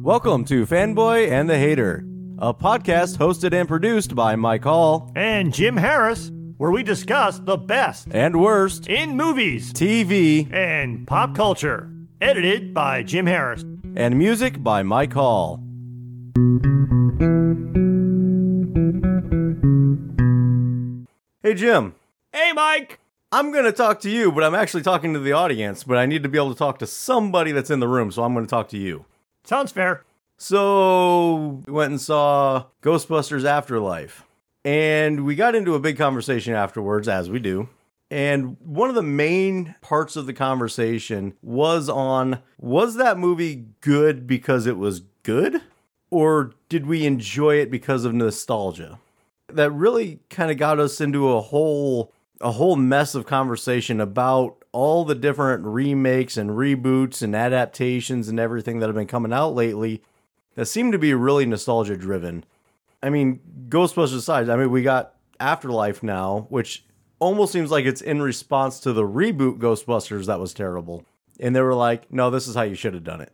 Welcome to Fanboy and the Hater, a podcast hosted and produced by Mike Hall and Jim Harris, where we discuss the best and worst in movies, TV, and pop culture. Edited by Jim Harris. And music by Mike Hall. Hey, Jim. Hey, Mike. I'm going to talk to you, but I'm actually talking to the audience, but I need to be able to talk to somebody that's in the room, so I'm going to talk to you. Sounds fair. So, we went and saw Ghostbusters Afterlife, and we got into a big conversation afterwards, as we do. And one of the main parts of the conversation was on was that movie good because it was good? Or did we enjoy it because of nostalgia? That really kind of got us into a whole a whole mess of conversation about all the different remakes and reboots and adaptations and everything that have been coming out lately that seem to be really nostalgia driven. I mean, Ghostbusters aside, I mean, we got Afterlife now, which almost seems like it's in response to the reboot Ghostbusters that was terrible. And they were like, no, this is how you should have done it.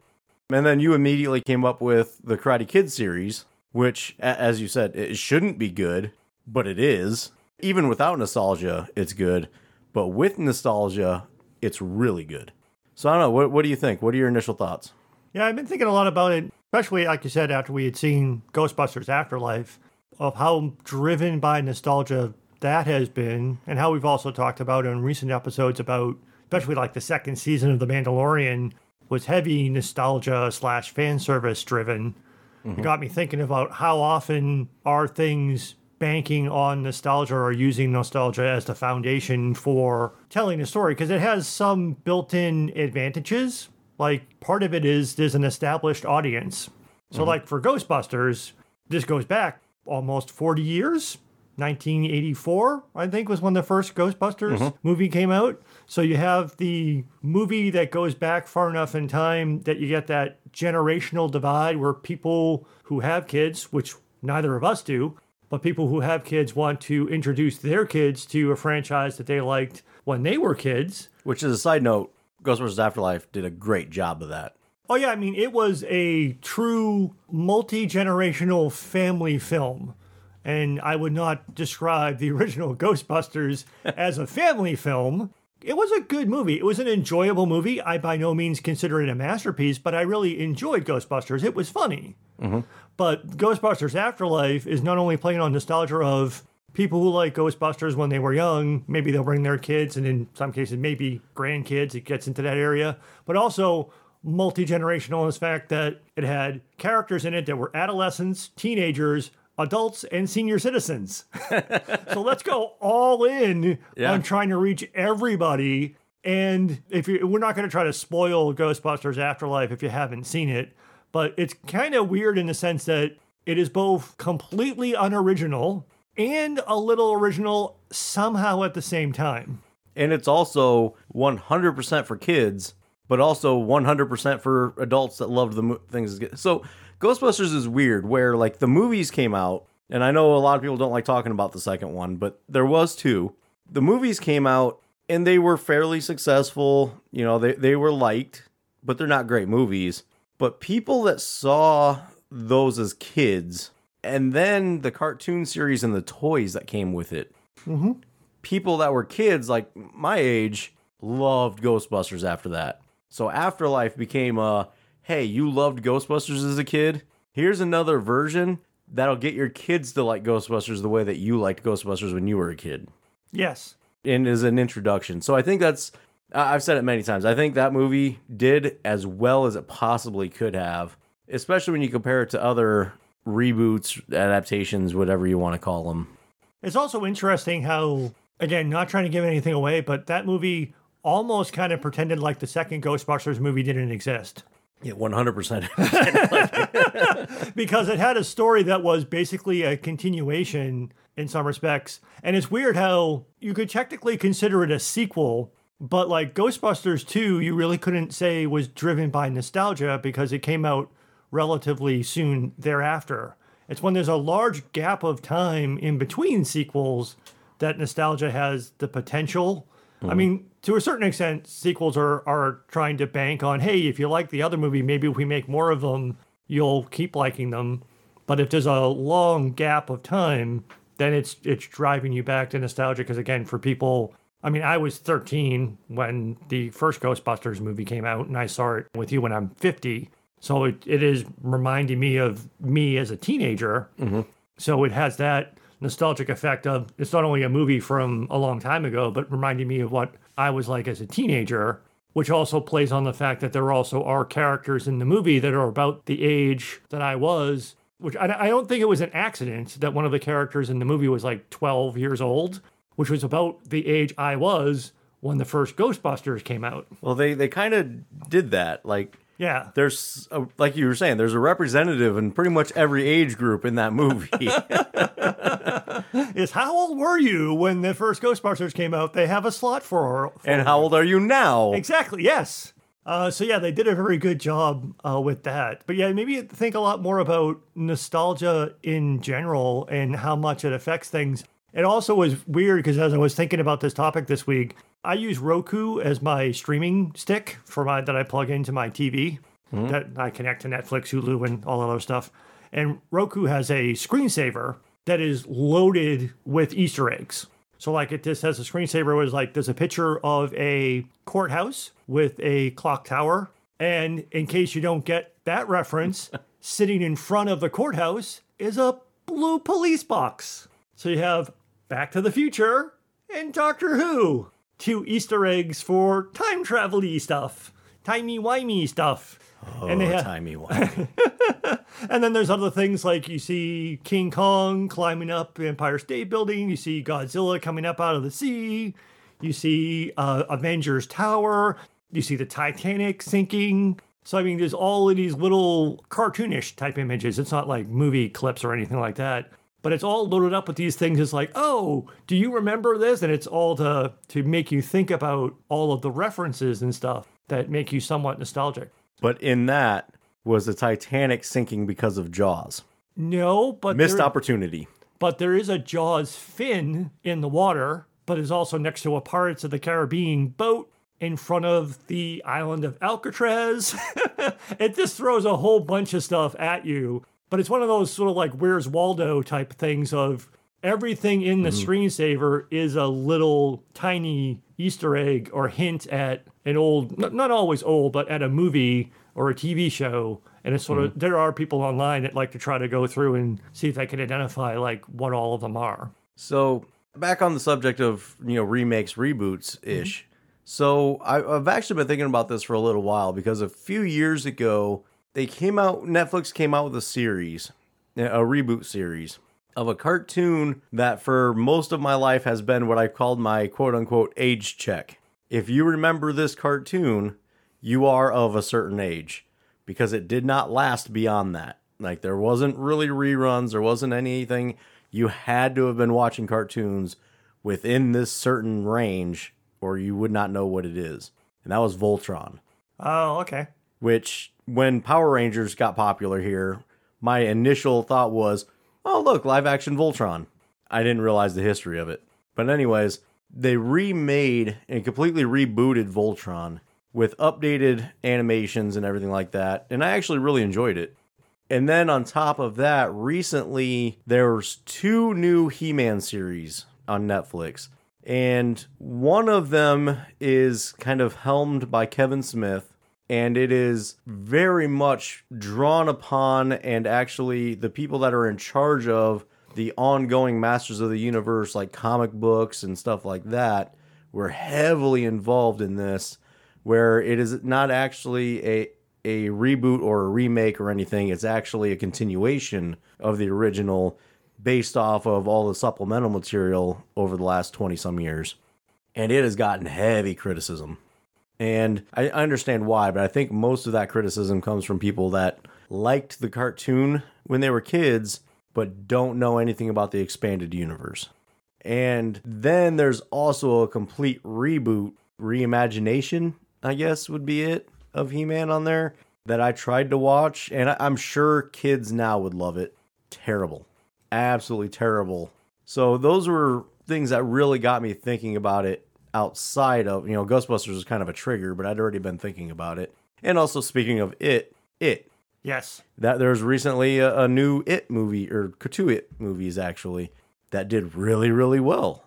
And then you immediately came up with the Karate Kid series, which, as you said, it shouldn't be good, but it is. Even without nostalgia, it's good. But with nostalgia, it's really good. So I don't know. What, what do you think? What are your initial thoughts? Yeah, I've been thinking a lot about it, especially like you said, after we had seen Ghostbusters Afterlife, of how driven by nostalgia that has been, and how we've also talked about in recent episodes about, especially like the second season of The Mandalorian, was heavy nostalgia slash fan service driven. Mm-hmm. It got me thinking about how often are things banking on nostalgia or using nostalgia as the foundation for telling a story because it has some built-in advantages. Like part of it is there's an established audience. So mm-hmm. like for Ghostbusters, this goes back almost 40 years. 1984, I think, was when the first Ghostbusters mm-hmm. movie came out. So you have the movie that goes back far enough in time that you get that generational divide where people who have kids, which neither of us do, but people who have kids want to introduce their kids to a franchise that they liked when they were kids. Which is a side note, Ghostbusters Afterlife did a great job of that. Oh, yeah. I mean, it was a true multi generational family film. And I would not describe the original Ghostbusters as a family film. It was a good movie. It was an enjoyable movie. I by no means consider it a masterpiece, but I really enjoyed Ghostbusters. It was funny. Mm-hmm. But Ghostbusters Afterlife is not only playing on nostalgia of people who like Ghostbusters when they were young, maybe they'll bring their kids, and in some cases, maybe grandkids, it gets into that area, but also multi generational in the fact that it had characters in it that were adolescents, teenagers, adults, and senior citizens. so let's go all in yeah. on trying to reach everybody. And if you, we're not going to try to spoil Ghostbusters Afterlife if you haven't seen it, but it's kind of weird in the sense that it is both completely unoriginal and a little original somehow at the same time. And it's also 100% for kids, but also 100% for adults that loved the mo- things. So Ghostbusters is weird where like the movies came out, and I know a lot of people don't like talking about the second one, but there was two. The movies came out and they were fairly successful. You know, they, they were liked, but they're not great movies. But people that saw those as kids, and then the cartoon series and the toys that came with it, mm-hmm. people that were kids like my age loved Ghostbusters after that. So Afterlife became a hey, you loved Ghostbusters as a kid? Here's another version that'll get your kids to like Ghostbusters the way that you liked Ghostbusters when you were a kid. Yes. And is an introduction. So I think that's I've said it many times. I think that movie did as well as it possibly could have, especially when you compare it to other reboots, adaptations, whatever you want to call them. It's also interesting how, again, not trying to give anything away, but that movie almost kind of pretended like the second Ghostbusters movie didn't exist. Yeah, 100%. because it had a story that was basically a continuation in some respects. And it's weird how you could technically consider it a sequel But like Ghostbusters 2, you really couldn't say was driven by nostalgia because it came out relatively soon thereafter. It's when there's a large gap of time in between sequels that nostalgia has the potential. I mm-hmm. mean, to a certain extent, sequels are, are trying to bank on, hey, if you like the other movie, maybe if we make more of them, you'll keep liking them. But if there's a long gap of time, then it's it's driving you back to nostalgia. Because again, for people, I mean, I was 13 when the first Ghostbusters movie came out, and I saw it with you when I'm 50. So it, it is reminding me of me as a teenager. Mm-hmm. So it has that nostalgic effect of it's not only a movie from a long time ago, but reminding me of what I was like as a teenager, which also plays on the fact that there also are characters in the movie that are about the age that I was. Which I, I don't think it was an accident that one of the characters in the movie was like 12 years old, which was about the age I was when the first Ghostbusters came out. Well, they they kind of did that. Like Yeah. there's a, like you were saying, there's a representative in pretty much every age group in that movie. Is how old were you when the first Ghostbusters came out? They have a slot for. for and how old are you now? Exactly. Yes. Uh, so yeah, they did a very good job uh, with that. But yeah, maybe think a lot more about nostalgia in general and how much it affects things. It also was weird because as I was thinking about this topic this week, I use Roku as my streaming stick for my that I plug into my TV mm-hmm. that I connect to Netflix, Hulu, and all that other stuff. And Roku has a screensaver that is loaded with Easter eggs. So like it just has a screensaver was like there's a picture of a courthouse with a clock tower. And in case you don't get that reference, sitting in front of the courthouse is a blue police box. So you have Back to the Future and Doctor Who. Two Easter eggs for time travel y stuff. Timey wimey stuff. oh, and timey wimey. and then there's other things like you see King Kong climbing up Empire State Building. You see Godzilla coming up out of the sea. You see uh, Avengers Tower. You see the Titanic sinking. So I mean, there's all of these little cartoonish type images. It's not like movie clips or anything like that. But it's all loaded up with these things. It's like, oh, do you remember this? And it's all to to make you think about all of the references and stuff that make you somewhat nostalgic. but in that was the Titanic sinking because of Jaws. No, but Missed there- opportunity. but there is a Jaws fin in the water, but is also next to a Pirates of the Caribbean boat in front of the island of Alcatraz. it just throws a whole bunch of stuff at you. But it's one of those sort of like Where's Waldo type things of everything in the mm-hmm. screensaver is a little tiny Easter egg or hint at an old, not always old, but at a movie or a TV show. And it's sort of, mm-hmm. there are people online that like to try to go through and see if they can identify like what all of them are. So back on the subject of you know remakes, reboots ish. Mm-hmm. So I, I've actually been thinking about this for a little while because a few years ago they came out. Netflix came out with a series, a reboot series of a cartoon that for most of my life has been what I called my quote unquote age check. If you remember this cartoon, you are of a certain age because it did not last beyond that. Like there wasn't really reruns, there wasn't anything. You had to have been watching cartoons within this certain range or you would not know what it is. And that was Voltron, Oh, okay. Which when Power Rangers got popular here, my initial thought was, "Oh, look, live action Voltron." I didn't realize the history of it. But anyways, they remade and completely rebooted Voltron with updated animations and everything like that, and I actually really enjoyed it. And then on top of that, recently there's two new He-Man series on Netflix. And one of them is kind of helmed by Kevin Smith, and it is very much drawn upon and actually the people that are in charge of the ongoing Masters of the Universe like comic books and stuff like that were heavily involved in this where it is not actually a a reboot or a remake or anything. It's actually a continuation of the original based off of all the supplemental material over the last 20 some years. And it has gotten heavy criticism. And I understand why, but I think most of that criticism comes from people that liked the cartoon when they were kids, but don't know anything about the expanded universe. And then there's also a complete reboot reimagination, I guess would be it, of He Man on there that I tried to watch. And I'm sure kids now would love it. Terrible. Absolutely terrible. So those were things that really got me thinking about it outside of, you know, Ghostbusters was kind of a trigger, but I'd already been thinking about it. And also, speaking of it, it Yes. that there's recently a, a new It movie or two It movies actually that did really really well.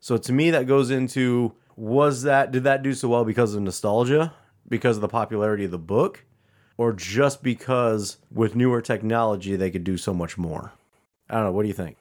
So to me that goes into was that did that do so well because of nostalgia, because of the popularity of the book, or just because with newer technology they could do so much more? I don't know. What do you think?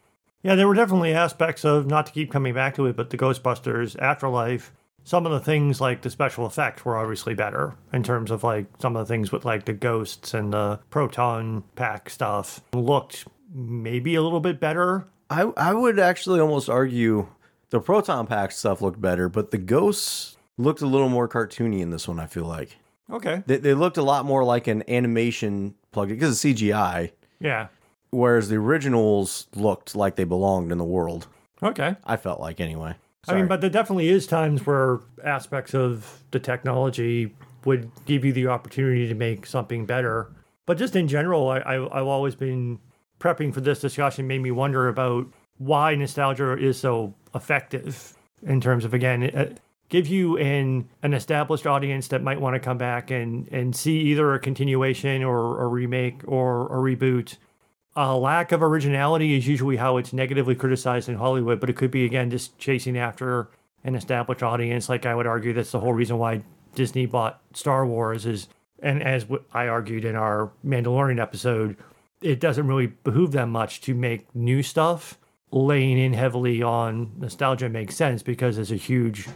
Yeah, there were definitely aspects of not to keep coming back to it, but the Ghostbusters Afterlife. Some of the things like the special effects were obviously better in terms of like some of the things with like the ghosts and the proton pack stuff looked maybe a little bit better. I I would actually almost argue the proton pack stuff looked better, but the ghosts looked a little more cartoony in this one. I feel like. Okay. They, they looked a lot more like an animation plug because of CGI, Yeah. Whereas the originals looked like they belonged in the world. Okay. I felt like anyway. I mean, but there definitely is times where aspects of the technology would give you the opportunity to make something better. But just in general, I, I, I've always been prepping for this discussion, made me wonder about why nostalgia is so effective in terms of, again, it, give you an, an established audience that might want to come back and, and see either a continuation or a remake or a reboot a lack of originality is usually how it's negatively criticized in Hollywood, but it could be again just chasing after an established audience. Like I would argue that's the whole reason why Disney bought Star Wars is, and as I argued in our Mandalorian episode, it doesn't really behoove them much to make new stuff. Laying in heavily on nostalgia makes sense because there's a huge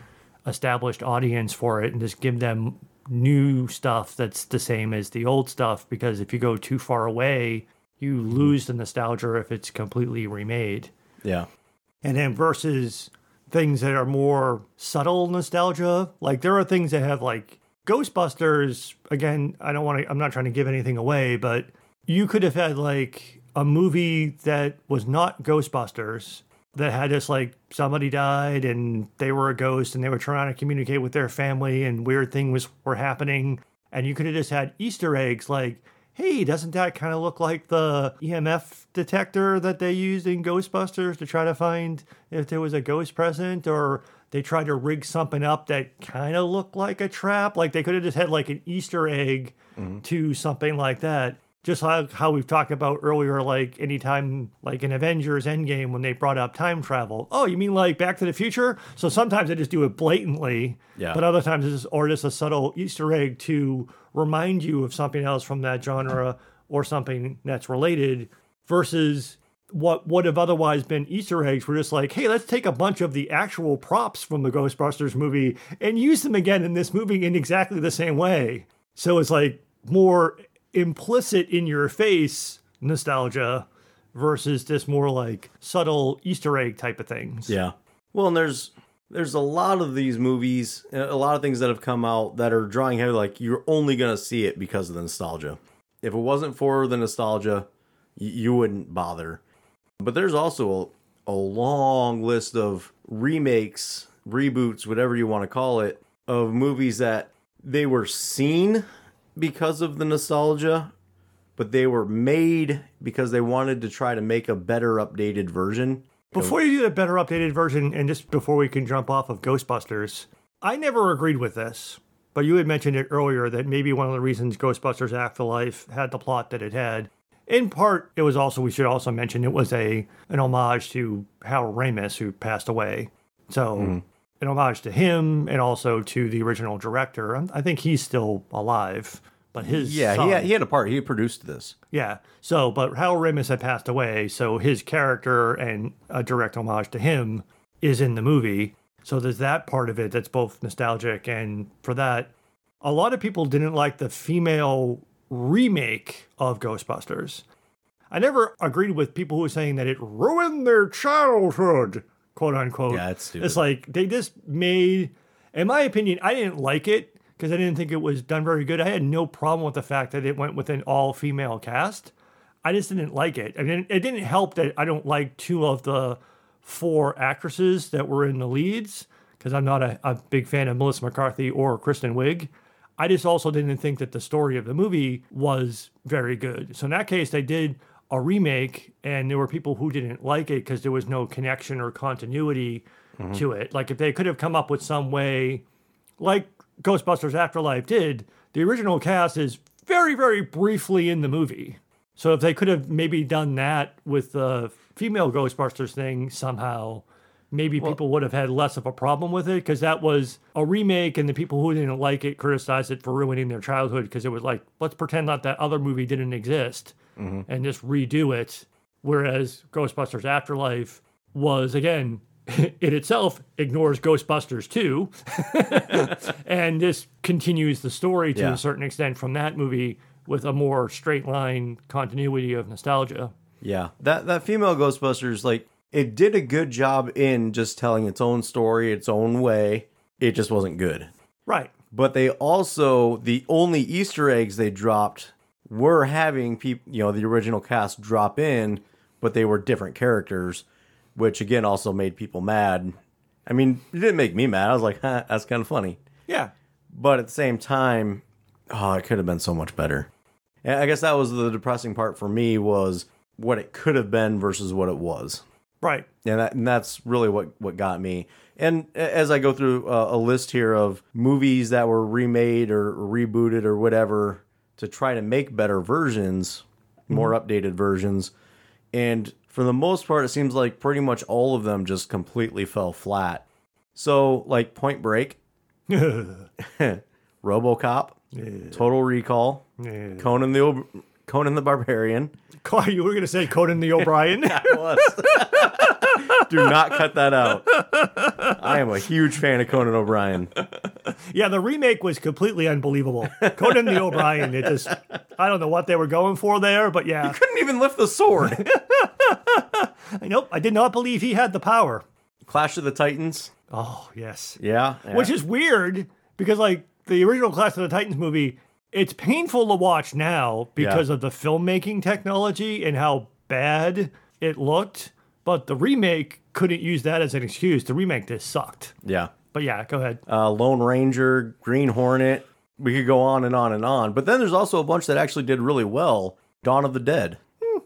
established audience for it, and just give them new stuff that's the same as the old stuff. Because if you go too far away, you lose the nostalgia if it's completely remade. yeah, And then versus things that are more subtle nostalgia, like there are things that have like Ghostbusters. Again, I don't want to, I'm not trying to give anything away, but you could have had like a movie that was not Ghostbusters that had this like somebody died and they were a ghost and they were trying to communicate with their family and weird things were happening. And you could have just had Easter eggs like, hey, doesn't that kind of look like the EMF detector that they used in Ghostbusters to try to find if there was a ghost present? Or they tried to rig something up that kind of looked like a trap? Like they could have just had like an Easter egg mm-hmm. to something like that. Just like how we've talked about earlier, like anytime, like in Avengers Endgame, when they brought up time travel. Oh, you mean like Back to the Future? So sometimes they just do it blatantly, Yeah. but other times it's or just a subtle Easter egg to remind you of something else from that genre or something that's related versus what would have otherwise been Easter eggs were just like, hey, let's take a bunch of the actual props from the Ghostbusters movie and use them again in this movie in exactly the same way. So it's like more implicit in your face nostalgia versus this more like subtle Easter egg type of things. yeah. Well, and there's there's a lot of these movies, uh, a lot of things that have come out that are drawing heavy. Like you're only gonna see it because of the nostalgia. If it wasn't for the nostalgia, you wouldn't bother. But there's also a, a long list of remakes, reboots, whatever you want to call it, of movies that they were seen because of the nostalgia, but they were made because they wanted to try to make a better updated version. Before you do the better updated version, and just before we can jump off of Ghostbusters, I never agreed with this, but you had mentioned it earlier that maybe one of the reasons Ghostbusters Afterlife had the plot that it had. In part, it was also we should also mention it was a an homage to Hal Ramis who passed away. So hmm. an homage to him and also to the original director. I think he's still alive, but his Yeah, son, he had, he had a part. He produced this. yeah. So, but Hal Ramis had passed away, so his character and a direct homage to him is in the movie. So there's that part of it that's both nostalgic and for that, a lot of people didn't like the female remake of Ghostbusters. I never agreed with people who were saying that it ruined their childhood, quote unquote. Yeah, it's stupid. It's like they just made, in my opinion, I didn't like it because I didn't think it was done very good. I had no problem with the fact that it went with an all female cast. I just didn't like it. I mean, it didn't help that I don't like two of the four actresses that were in the leads because I'm not a, a big fan of Melissa McCarthy or Kristen Wiig. I just also didn't think that the story of the movie was very good. So in that case, they did a remake, and there were people who didn't like it because there was no connection or continuity mm-hmm. to it. Like if they could have come up with some way, like Ghostbusters Afterlife did, the original cast is very, very briefly in the movie. So if they could have maybe done that with the female Ghostbusters thing somehow, maybe people would have had less of a problem with it because that was a remake and the people who didn't like it criticized it for ruining their childhood because it was like, let's pretend that that other movie didn't exist mm-hmm. and just redo it. Whereas Ghostbusters Afterlife was, again, it itself ignores Ghostbusters 2 and this continues the story to Yeah. a certain extent from that movie with a more straight line continuity of nostalgia. Yeah, that that female Ghostbusters, like it did a good job in just telling its own story, its own way. It just wasn't good. Right. But they also the only Easter eggs they dropped were having people, you know, the original cast drop in, but they were different characters, which again also made people mad. I mean, it didn't make me mad. I was like, huh, that's kind of funny. Yeah. But at the same time, oh, it could have been so much better. And I guess that was the depressing part for me was what it could have been versus what it was. Right. And, that, and that's really what, what got me. And as I go through uh, a list here of movies that were remade or rebooted or whatever to try to make better versions, more updated versions, and for the most part, it seems like pretty much all of them just completely fell flat. So, like Point Break, RoboCop, Total Recall, Yeah. Conan the Conan the Barbarian. Oh, you were going to say Conan the O'Brien? was. Do not cut that out. I am a huge fan of Conan O'Brien. yeah, the remake was completely unbelievable. Conan the O'Brien, it just, I don't know what they were going for there, but yeah. Couldn't even lift the sword. Nope, I did not believe he had the power. Clash of the Titans. Oh, yes. Yeah. yeah. Which is weird because, like, the original Clash of the Titans movie, it's painful to watch now because Yeah. of the filmmaking technology and how bad it looked. But the remake couldn't use that as an excuse. The remake just sucked. yeah. But yeah, go ahead. Uh, Lone Ranger, Green Hornet. We could go on and on and on. But then there's also a bunch that actually did really well. Dawn of the Dead.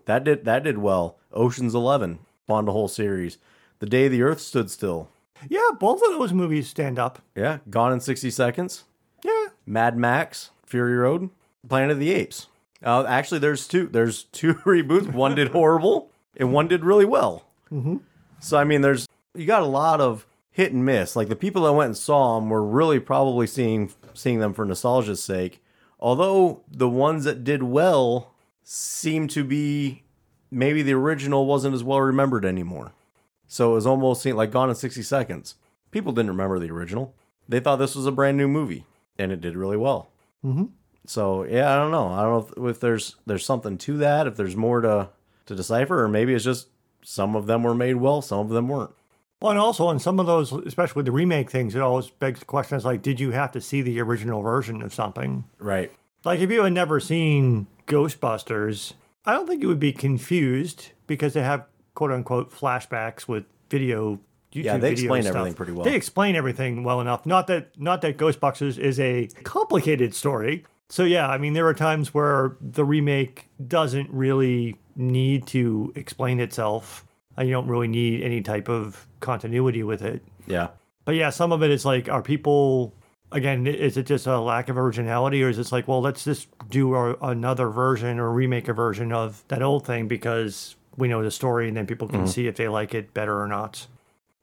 That did that did well. Ocean's Eleven spawned a whole series. The Day the Earth Stood Still. Yeah, both of those movies stand up. Yeah. Gone in 60 Seconds. Yeah. Mad Max, Fury Road, Planet of the Apes. Uh, actually, there's two. There's two reboots. One did horrible, and one did really well. Mm-hmm. So I mean, there's you got a lot of hit and miss. Like the people that went and saw them were really probably seeing seeing them for nostalgia's sake. Although the ones that did well seem to be maybe the original wasn't as well remembered anymore. So it was almost like Gone in 60 Seconds. People didn't remember the original. They thought this was a brand new movie, and it did really well. Mhm. So yeah, I don't know. I don't know if, if there's there's something to that. If there's more to to decipher, or maybe it's just some of them were made well, some of them weren't. Well, and also on some of those, especially the remake things, it always begs questions like, did you have to see the original version of something? Right. Like, if you had never seen Ghostbusters, I don't think you would be confused because they have quote unquote flashbacks with video. YouTube Yeah, they video explain stuff. everything pretty well. They explain everything well enough. Not that not that Ghostbusters is a complicated story. So yeah, I mean there are times where the remake doesn't really need to explain itself. And you don't really need any type of continuity with it. Yeah. But yeah, some of it is like, are people again? Is it just a lack of originality, or is it like, well, let's just do a, another version or remake a version of that old thing because we know the story, and then people can mm-hmm. see if they like it better or not.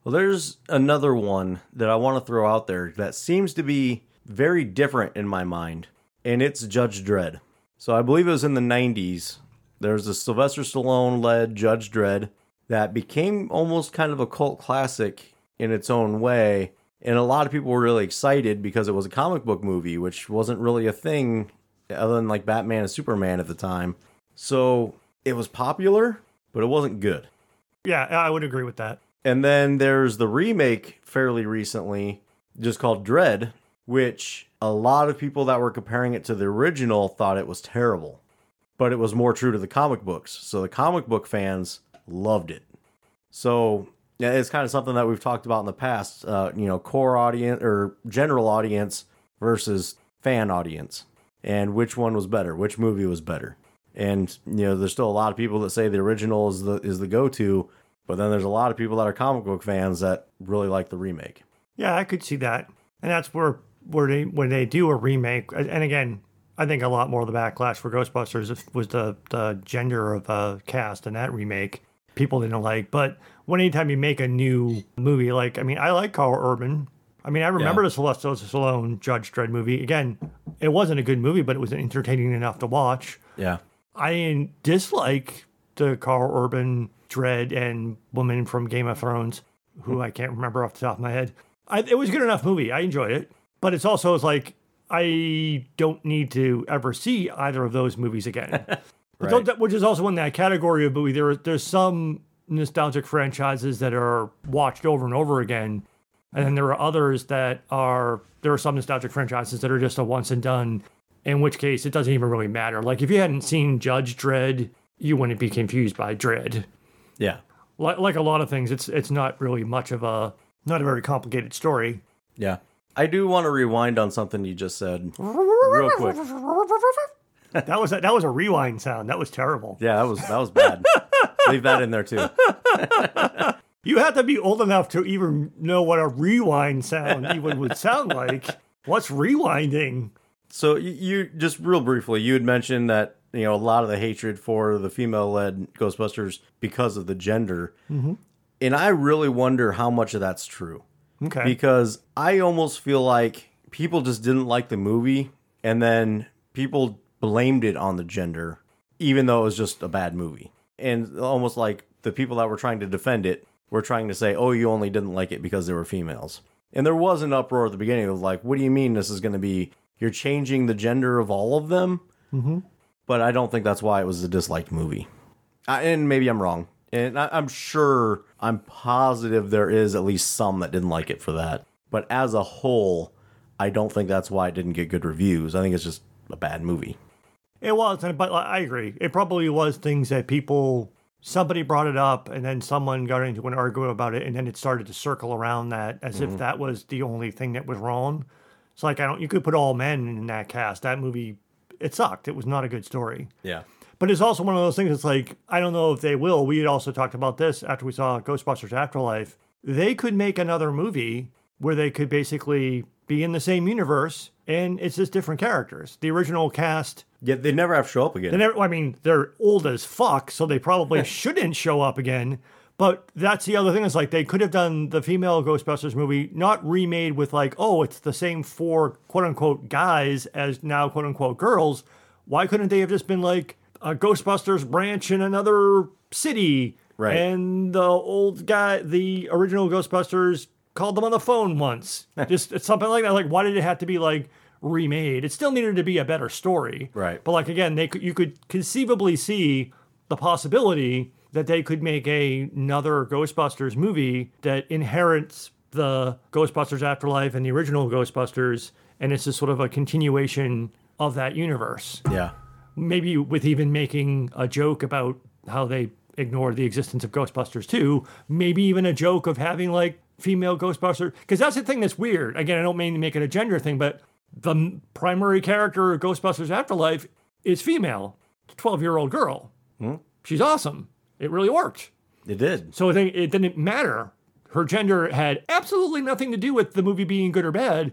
Well, there's another one that I want to throw out there that seems to be very different in my mind, and it's Judge Dredd. So I believe it was in the 90s. There's a Sylvester Stallone led Judge Dredd that became almost kind of a cult classic in its own way. And a lot of people were really excited because it was a comic book movie, which wasn't really a thing other than like Batman and Superman at the time. So it was popular, but it wasn't good. Yeah, I would agree with that. And then there's the remake fairly recently, just called Dredd, which a lot of people that were comparing it to the original thought it was terrible. But it was more true to the comic books. So the comic book fans loved it. So Yeah, it's kind of something that we've talked about in the past. Uh, you know, core audience or general audience versus fan audience, and which one was better? Which movie was better? And you know, there's still a lot of people that say the original is the is the go to, but then there's a lot of people that are comic book fans that really like the remake. Yeah, I could see that, and that's where where they when they do a remake, and again, I think a lot more of the backlash for Ghostbusters was the the gender of the cast in that remake. People didn't like, but when anytime you make a new movie, like I mean, I like Karl Urban. I mean, I remember Yeah. the Sylvester Stallone Judge Dredd movie. Again, it wasn't a good movie, but it was entertaining enough to watch. Yeah, I didn't dislike the Karl Urban Dredd and woman from Game of Thrones, who I can't remember off the top of my head. I, it was a good enough movie. I enjoyed it, but it's also it's like I don't need to ever see either of those movies again. But Right. Which is also in that category of movie. There, there's some nostalgic franchises that are watched over and over again, and then there are others that are there are some nostalgic franchises that are just a once and done. In which case, it doesn't even really matter. Like if you hadn't seen Judge Dredd, you wouldn't be confused by Dredd. yeah, Like, like a lot of things, it's it's not really much of a not a very complicated story. yeah. I do want to rewind on something you just said real quick. That was a, that was a rewind sound. That was terrible. Yeah, that was that was bad. Leave that in there too. You have to be old enough to even know what a rewind sound even would sound like. What's rewinding? So you, you just real briefly, you had mentioned that you know a lot of the hatred for the female-led Ghostbusters because of the gender, and I really wonder how much of that's true Okay. because I almost feel like people just didn't like the movie, and then people blamed it on the gender, even though it was just a bad movie, and almost like the people that were trying to defend it were trying to say, "Oh, you only didn't like it because they were females." And there was an uproar at the beginning of like, "What do you mean this is going to be? You're changing the gender of all of them?" Mm-hmm. But I don't think that's why it was a disliked movie. I, and maybe I'm wrong. And I, I'm sure, I'm positive there is at least some that didn't like it for that. But as a whole, I don't think that's why it didn't get good reviews. I think it's just a bad movie. It was, and- but I agree. It probably was things that people, somebody brought it up, and then someone got into an argument about it, and then it started to circle around that as if mm-hmm. that was the only thing that was wrong. It's like I don't. You could put all men in that cast. That movie, it sucked. It was not a good story. Yeah. But it's also one of those things. It's like I don't know if they will. We had also talked about this after we saw Ghostbusters Afterlife. They could make another movie where they could basically be in the same universe, and it's just different characters. The original cast Yeah, they never have to show up again. they never, I mean, they're old as fuck, so they probably shouldn't show up again. But that's the other thing. Is like they could have done the female Ghostbusters movie not remade with like, oh, it's the same four quote unquote guys as now quote unquote girls. Why couldn't they have just been like a Ghostbusters branch in another city? Right. And the old guy, the original Ghostbusters, called them on the phone once. just it's something like that. Like, why did it have to be like remade? It still needed to be a better story. Right. But like again, they could you could conceivably see the possibility that they could make a, another Ghostbusters movie that inherits the Ghostbusters Afterlife and the original Ghostbusters, and it's just sort of a continuation of that universe. yeah. Maybe with even making a joke about how they ignored the existence of Ghostbusters 2. Maybe even a joke of having like female Ghostbusters. Because that's the thing that's weird. Again, I don't mean to make it a gender thing, but the primary character of Ghostbusters Afterlife is female, 12 year old girl. Hmm? She's awesome. It really worked. It did. So I think it didn't matter. Her gender had absolutely nothing to do with the movie being good or bad.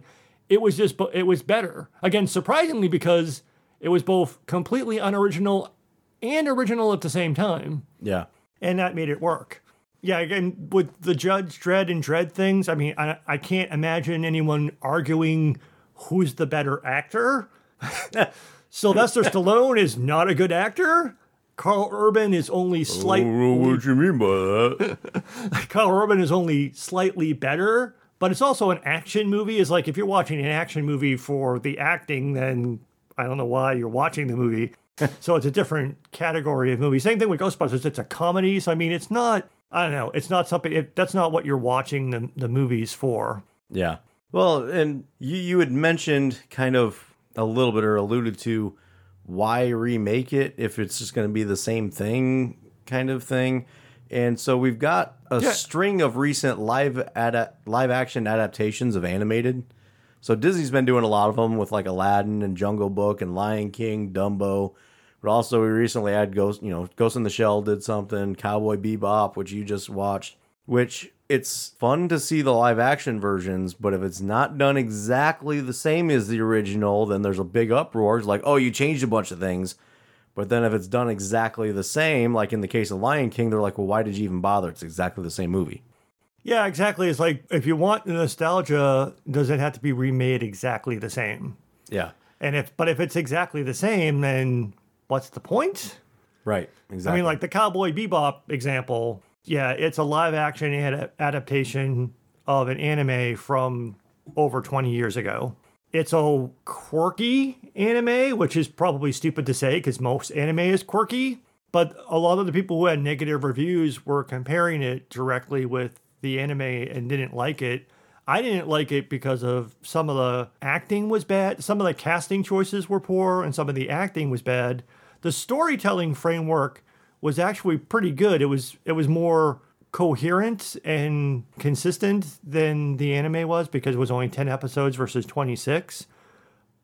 It was just, it was better. Again, surprisingly, because it was both completely unoriginal and original at the same time. Yeah. And that made it work. Yeah, again, with the Judge Dredd and Dredd things, I mean, I, I can't imagine anyone arguing who's the better actor. Sylvester Stallone is not a good actor. Karl Urban is only oh, slightly what you mean by that? Karl Urban is only slightly better, but it's also an action movie. Is like if you're watching an action movie for the acting, then I don't know why you're watching the movie. so it's a different category of movie. Same thing with Ghostbusters. It's a comedy. So I mean, it's not. I don't know. It's not something. It, that's not what you're watching the the movies for. Yeah. Well, and you you had mentioned kind of a little bit or alluded to why remake it if it's just going to be the same thing kind of thing. And so we've got a Yeah. string of recent live ada- live action adaptations of animated. So Disney's been doing a lot of them with like Aladdin and Jungle Book and Lion King, Dumbo. But also we recently had Ghost, you know, Ghost in the Shell did something, Cowboy Bebop, which you just watched, which it's fun to see the live action versions, but if it's not done exactly the same as the original, then there's a big uproar. It's like, oh, you changed a bunch of things. But then if it's done exactly the same, like in the case of Lion King, they're like, well, why did you even bother? It's exactly the same movie. Yeah, exactly. It's like if you want nostalgia, does it have to be remade exactly the same? Yeah. And if but if it's exactly the same, then what's the point? Right. Exactly. I mean, like the Cowboy Bebop example. Yeah, it's a live action ad- adaptation of an anime from over 20 years ago. It's a quirky anime, which is probably stupid to say because most anime is quirky. But a lot of the people who had negative reviews were comparing it directly with the anime and didn't like it. I didn't like it because of some of the acting was bad, some of the casting choices were poor, and some of the acting was bad. The storytelling framework was actually pretty good. It was it was more coherent and consistent than the anime was because it was only 10 episodes versus 26.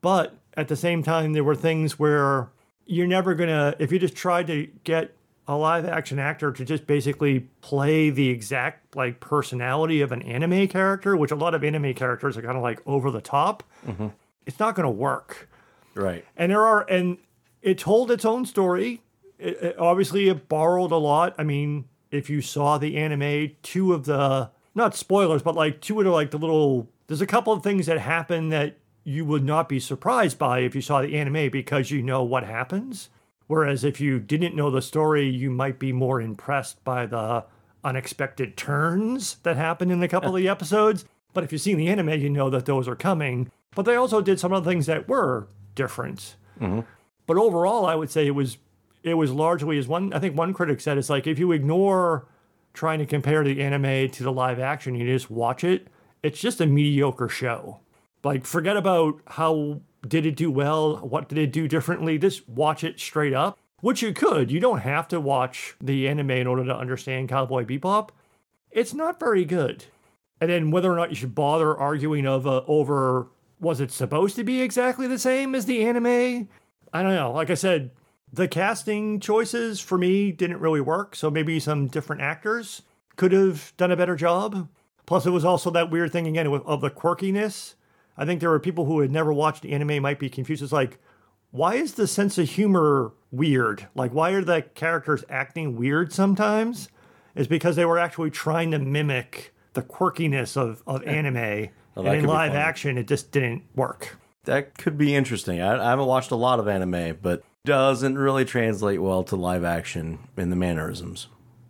But at the same time, there were things where you're never gonna, if you just tried to get a live action actor to just basically play the exact like personality of an anime character, which a lot of anime characters are kind of like over the top, mm-hmm. it's not gonna work. right. And there are, and it told its own story. It, it- obviously, it borrowed a lot. I mean, if you saw the anime, two of the not spoilers, but like two of the like the little. There's a couple of things that happen that you would not be surprised by if you saw the anime because you know what happens. Whereas if you didn't know the story, you might be more impressed by the unexpected turns that happen in a couple of the episodes. But if you've seen the anime, you know that those are coming. But they also did some of the things that were different. Mm-hmm. But overall, I would say it was it was largely as one I think one critic said it's like if you ignore trying to compare the anime to the live action, you just watch it. It's just a mediocre show. Like forget about how did it do well, what did it do differently. Just watch it straight up, which you could. You don't have to watch the anime in order to understand Cowboy Bebop. It's not very good. And then whether or not you should bother arguing of uh, over was it supposed to be exactly the same as the anime? I don't know. Like I said, the casting choices for me didn't really work. So maybe some different actors could have done a better job. Plus, it was also that weird thing again of the quirkiness. I think there were people who had never watched the anime might be confused. It's like, why is the sense of humor weird? Like, why are the characters acting weird sometimes? Is because they were actually trying to mimic the quirkiness of, of anime. Well, and in live action, it just didn't work. That could be interesting. I, I haven't watched a lot of anime, but doesn't really translate well to live action in the mannerisms.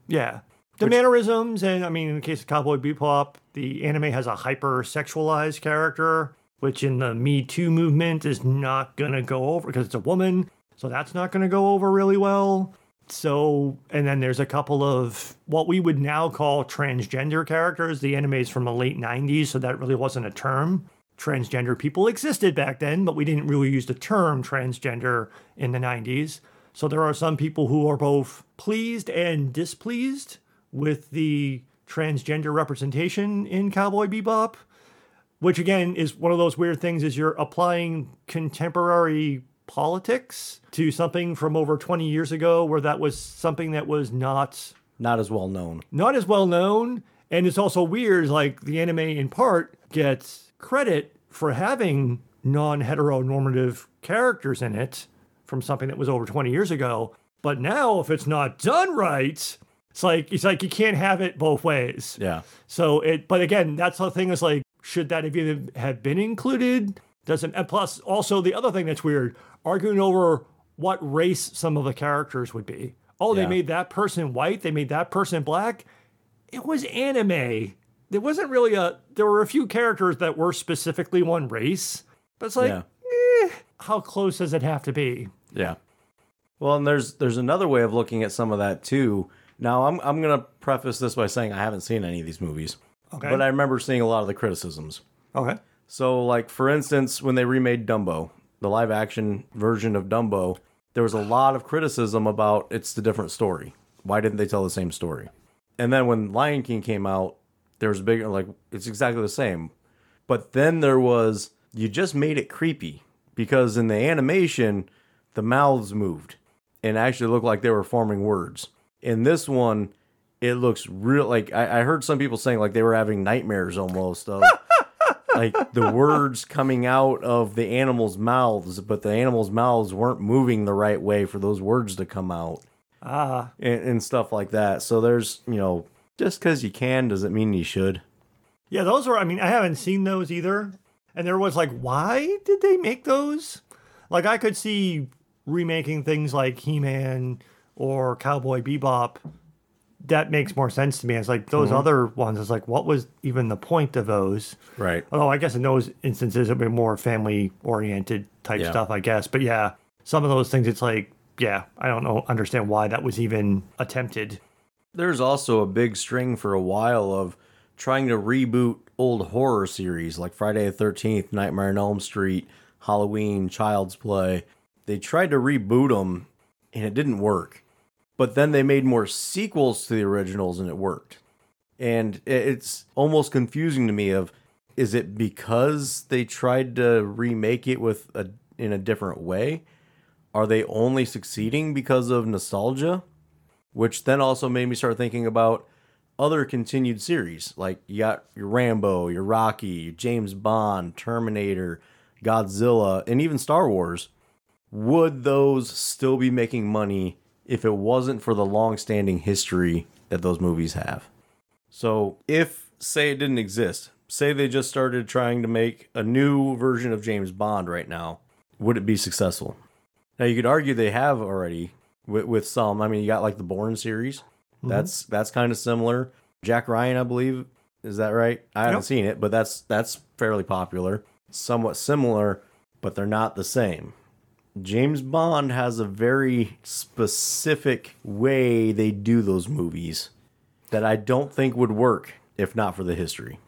Yeah. The mannerisms, and I mean, in the case of Cowboy Bebop, the anime has a hyper sexualized character, which in the Me Too movement is not going to go over because it's a woman. So that's not going to go over really well. So, and then there's a couple of what we would now call transgender characters. The anime is from the late 90s, so that really wasn't a term. Transgender people existed back then, but we didn't really use the term transgender in the 90s. So there are some people who are both pleased and displeased with the transgender representation in Cowboy Bebop, which again is one of those weird things is you're applying contemporary politics to something from over 20 years ago where that was something that was not Not as well known. not as well known and it's also weird like the anime in part gets credit for having non-heteronormative characters in it from something that was over 20 years ago but now if it's not done right it's like it's like you can't have it both ways Yeah. so it, but again, that's the thing is like, should that have even have been included? Doesn't, and plus also the other thing that's weird, arguing over what race some of the characters would be. Oh, they made that person white, they made that person black. It was anime. There wasn't really a, there were a few characters that were specifically one race, but it's like, Yeah. eh, how close does it have to be? Yeah. Well, and there's there's another way of looking at some of that too. Now, I'm I'm gonna preface this by saying I haven't seen any of these movies, Okay. but I remember seeing a lot of the criticisms. okay. So, like for instance, when they remade Dumbo, the live action version of Dumbo, there was a lot of criticism about it's the different story. Why didn't they tell the same story? And then when Lion King came out, there was a big like it's exactly the same. But then there was you just made it creepy because in the animation the mouths moved and actually looked like they were forming words. In this one, it looks real like I, I heard some people saying like they were having nightmares almost of like the words coming out of the animals' mouths, but the animals' mouths weren't moving the right way for those words to come out Ah, and, and stuff like that. So there's, you know, just because you can doesn't mean you should. yeah, those are. I mean, I haven't seen those either. And there was like, why did they make those? Like, I could see remaking things like He Man or Cowboy Bebop. That makes more sense to me. It's like those mm-hmm. other ones. It's like, what was even the point of those? Right. Although I guess in those instances it would be more family oriented type Yeah. stuff, I guess. But yeah, some of those things it's like, yeah, I don't know understand why that was even attempted. There's also a big string for a while of trying to reboot old horror series like Friday the 13th, Nightmare on Elm Street, Halloween, Child's Play. They tried to reboot them and it didn't work. But then they made more sequels to the originals and it worked. And it's almost confusing to me of is it because they tried to remake it with a in a different way? Are they only succeeding because of nostalgia? Which then also made me start thinking about other continued series. Like you got your Rambo, your Rocky, your James Bond, Terminator, Godzilla, and even Star Wars. Would those still be making money if it wasn't for the long-standing history that those movies have? So, if say it didn't exist, say they just started trying to make a new version of James Bond right now, would it be successful? Now you could argue they have already with, with some. I mean, you got like the Bourne series. Mm-hmm. That's that's kind of similar. Jack Ryan, I believe, is that right? I haven't seen it, but that's that's fairly popular. Somewhat similar, but they're not the same. James Bond has a very specific way they do those movies that I don't think would work if not for the history.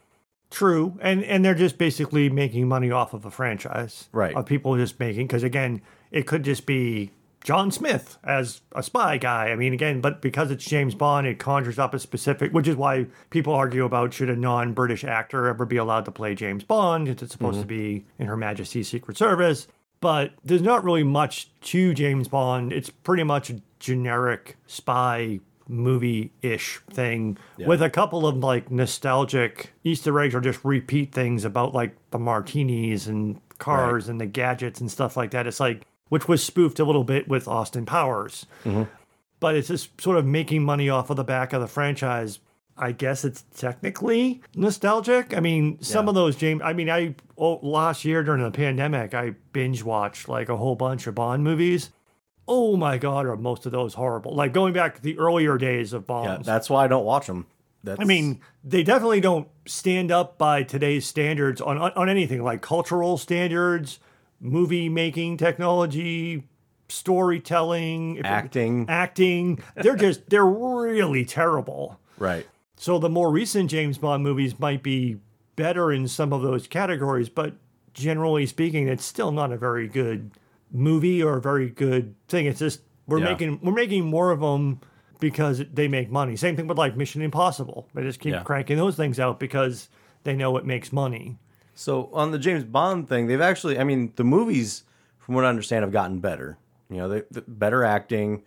True, and and they're just basically making money off of a franchise, Right. Of people just making because again, it could just be John Smith as a spy guy. I mean, again, but because it's James Bond, it conjures up a specific, which is why people argue about should a non-British actor ever be allowed to play James Bond? It's supposed to mm-hmm. be in Her Majesty's Secret Service, but there's not really much to James Bond. It's pretty much a generic spy movie-ish thing with a couple of like nostalgic Easter eggs or just repeat things about like the martinis and cars and the gadgets and stuff like that. It's like which was spoofed a little bit with Austin Powers. Mm-hmm. But it's just sort of making money off of the back of the franchise. I guess it's technically nostalgic. I mean, some Yeah. of those James. I mean, I oh, last year during the pandemic, I binge watched like a whole bunch of Bond movies. Oh my god, are most of those horrible? Like going back to the earlier days of Bond. Yeah, that's why I don't watch them. That's, I mean, they definitely don't stand up by today's standards on, on anything like cultural standards, movie making technology, storytelling, if it- acting, acting. They're just they're really terrible. right? So the more recent James Bond movies might be better in some of those categories, but generally speaking, it's still not a very good movie or a very good thing. It's just we're Yeah. making we're making more of them because they make money. Same thing with like Mission Impossible. They just keep Yeah. cranking those things out because they know it makes money. So on the James Bond thing, they've actually, I mean, the movies, from what I understand, have gotten better. You know, they, the better acting,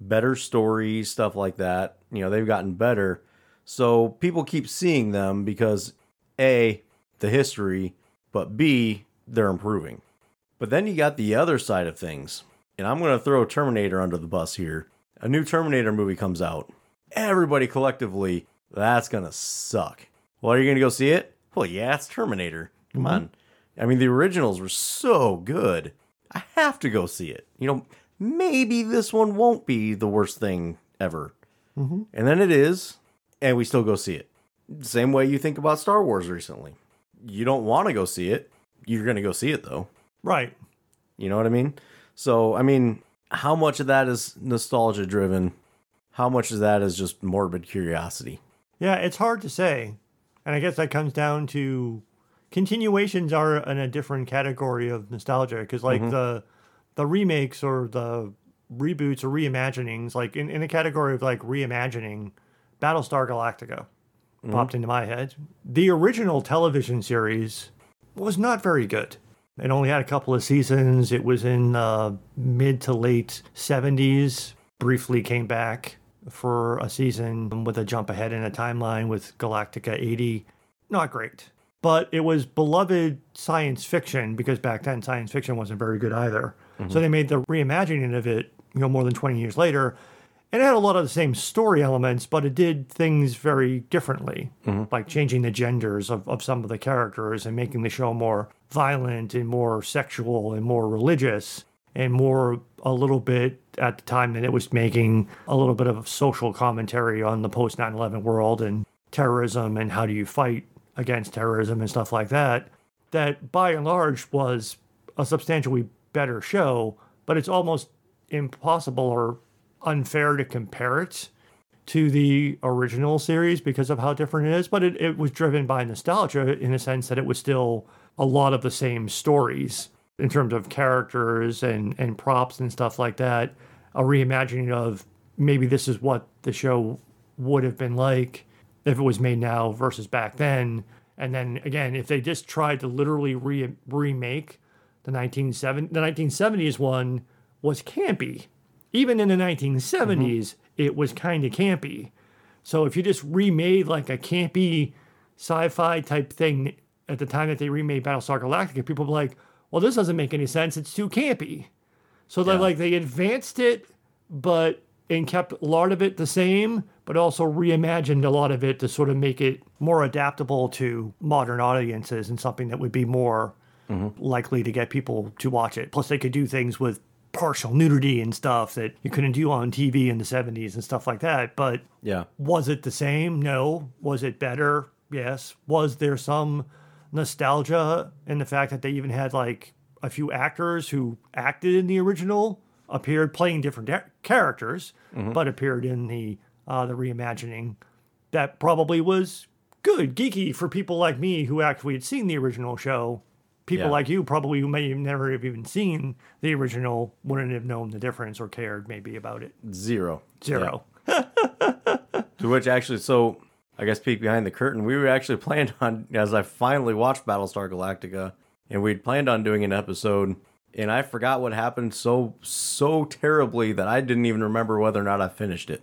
better stories, stuff like that. You know, they've gotten better. So people keep seeing them because A, the history, but B, they're improving. But then you got the other side of things. And I'm going to throw Terminator under the bus here. A new Terminator movie comes out. Everybody collectively, that's going to suck. Well, are you going to go see it? Well, yeah, it's Terminator. Come mm-hmm. on. I mean, the originals were so good. I have to go see it. You know, maybe this one won't be the worst thing ever. Mm-hmm. And then it is, and we still go see it. Same way you think about Star Wars recently. You don't want to go see it. You're going to go see it, though. Right. You know what I mean? So, I mean, how much of that is nostalgia driven? How much of that is just morbid curiosity? Yeah, it's hard to say. And I guess that comes down to continuations are in a different category of nostalgia because like the the remakes or the reboots or reimaginings like in, in a category of like reimagining Battlestar Galactica popped into my head. The original television series was not very good. It only had a couple of seasons. It was in uh, mid to late 70s. Briefly came back for a season with a jump ahead in a timeline with Galactica 80. Not great. But it was beloved science fiction because back then science fiction wasn't very good either. Mm-hmm. So they made the reimagining of it, you know, more than 20 years later. And it had a lot of the same story elements, but it did things very differently, mm-hmm. like changing the genders of, of some of the characters and making the show more violent and more sexual and more religious and more a little bit at the time that it was making a little bit of social commentary on the post 9 11 world and terrorism and how do you fight against terrorism and stuff like that. That by and large was a substantially better show, but it's almost impossible or unfair to compare it to the original series because of how different it is. But it, it was driven by nostalgia in the sense that it was still a lot of the same stories in terms of characters and, and props and stuff like that. A reimagining of maybe this is what the show would have been like if it was made now versus back then. And then again, if they just tried to literally re- remake the 1970, the 1970s one was campy. Even in the 1970s, mm-hmm. it was kind of campy. So if you just remade like a campy sci-fi type thing at the time that they remade Battlestar Galactica, people like, "Well, this doesn't make any sense. It's too campy." So they like they advanced it, but and kept a lot of it the same, but also reimagined a lot of it to sort of make it more adaptable to modern audiences and something that would be more mm-hmm. likely to get people to watch it. Plus, they could do things with partial nudity and stuff that you couldn't do on TV in the 70s and stuff like that. But Yeah. was it the same? No. Was it better? Yes. Was there some nostalgia and the fact that they even had like a few actors who acted in the original appeared playing different da- characters, but appeared in the uh, the reimagining? That probably was good, geeky for people like me who actually had seen the original show. People Yeah. like you probably who may have never have even seen the original wouldn't have known the difference or cared maybe about it. Zero. Zero. To which actually, so I guess peek behind the curtain, we were actually planned on, as I finally watched Battlestar Galactica, and we'd planned on doing an episode, and I forgot what happened so, so terribly that I didn't even remember whether or not I finished it.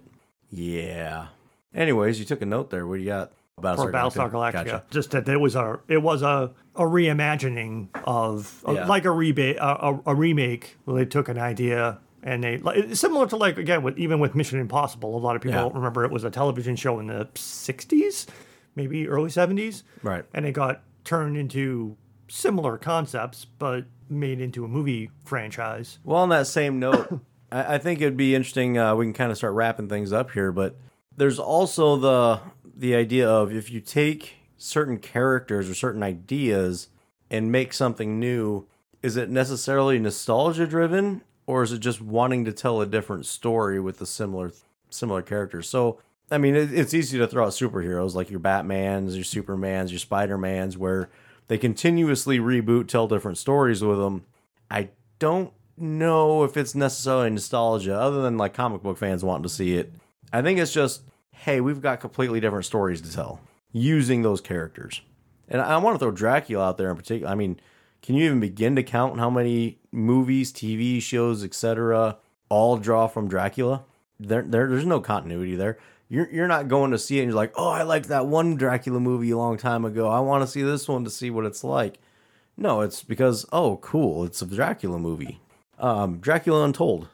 Yeah. Anyways, you took a note there. What do you got? for Battlestar Galactica. Gotcha. Just that it was a it was a a reimagining of, Yeah. like a rebate a, a, a remake. Where they took an idea and they like similar to like again with even with Mission Impossible. A lot of people Yeah. remember it was a television show in the '60s, maybe early '70s, Right. and it got turned into similar concepts but made into a movie franchise. Well, on that same note, I, I think it'd be interesting. Uh, we can kind of start wrapping things up here, but there's also the the idea of if you take certain characters or certain ideas and make something new, is it necessarily nostalgia driven, or is it just wanting to tell a different story with the similar similar characters? So. I mean, it, it's easy to throw out superheroes like your Batmans, your Supermans, your Spider-Mans, where they continuously reboot, tell different stories with them. I don't know if it's necessarily nostalgia, other than like comic book fans wanting to see it. I think it's just, hey, we've got completely different stories to tell using those characters. And I want to throw Dracula out there in particular. I mean, can you even begin to count how many movies, TV shows, etc., all draw from Dracula? There, there, there's no continuity there. You're, you're not going to see it and you're like, oh, I liked that one Dracula movie a long time ago. I want to see this one to see what it's like. No, it's because, oh, cool, it's a Dracula movie. Um, Dracula Untold.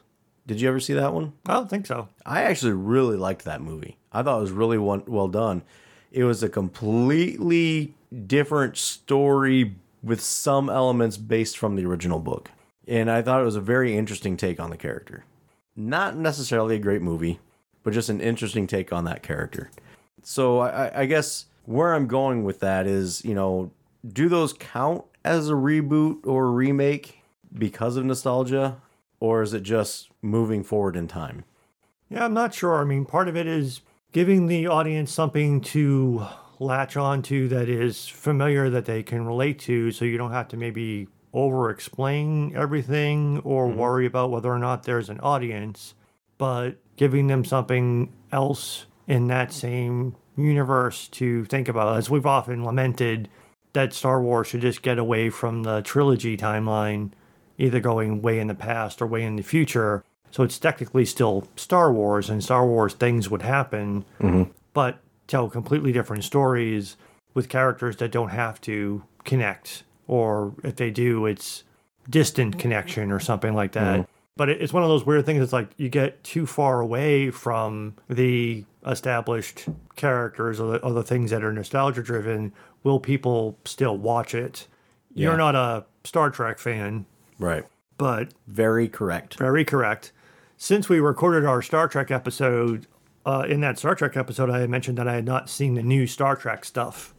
Did you ever see that one? I don't think so. I actually really liked that movie. I thought it was really one, well done. It was a completely different story with some elements based from the original book. And I thought it was a very interesting take on the character. Not necessarily a great movie, but just an interesting take on that character. So I, I- guess where I'm going with that is, you know, do those count as a reboot or remake because of nostalgia? Or is it just moving forward in time? Yeah, I'm not sure. I mean, part of it is giving the audience something to latch on to that is familiar that they can relate to so you don't have to maybe over explain everything or mm-hmm. worry about whether or not there's an audience, but giving them something else in that same universe to think about. As we've often lamented, that Star Wars should just get away from the trilogy timeline, either going way in the past or way in the future. So it's technically still Star Wars, and Star Wars things would happen, mm-hmm. but tell completely different stories with characters that don't have to connect, or if they do, it's distant mm-hmm. connection or something like that. Mm-hmm. But it's one of those weird things. It's like you get too far away from the established characters or the, or the things that are nostalgia driven. Will people still watch it? Yeah. You're not a Star Trek fan, Right. but Very correct. very correct. Since we recorded our Star Trek episode, uh, in that Star Trek episode, I had mentioned that I had not seen the new Star Trek stuff,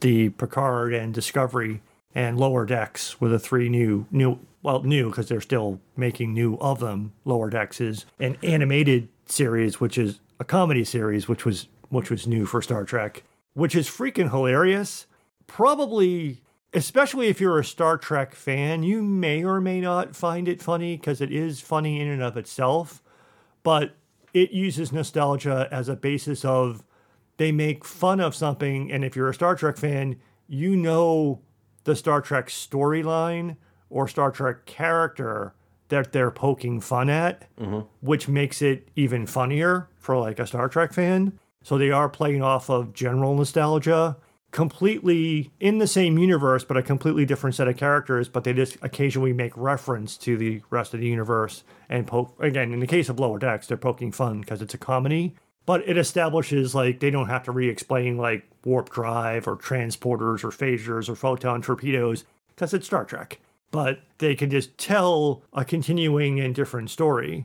the Picard and Discovery and Lower Decks were the three new new well new because they're still making new of them. Lower Decks is an animated series, which is a comedy series, which was which was new for Star Trek, which is freaking hilarious. Probably especially if you're a Star Trek fan, you may or may not find it funny because it is funny in and of itself, but it uses nostalgia as a basis of they make fun of something. And if you're a Star Trek fan, you know the Star Trek storyline or Star Trek character that they're poking fun at, mm-hmm. which makes it even funnier for like a Star Trek fan. So they are playing off of general nostalgia, completely in the same universe, but a completely different set of characters. But they just occasionally make reference to the rest of the universe and poke. Again, in the case of Lower Decks, they're poking fun because it's a comedy. But it establishes like they don't have to re-explain like warp drive or transporters or phasers or photon torpedoes because it's Star Trek. But they can just tell a continuing and different story.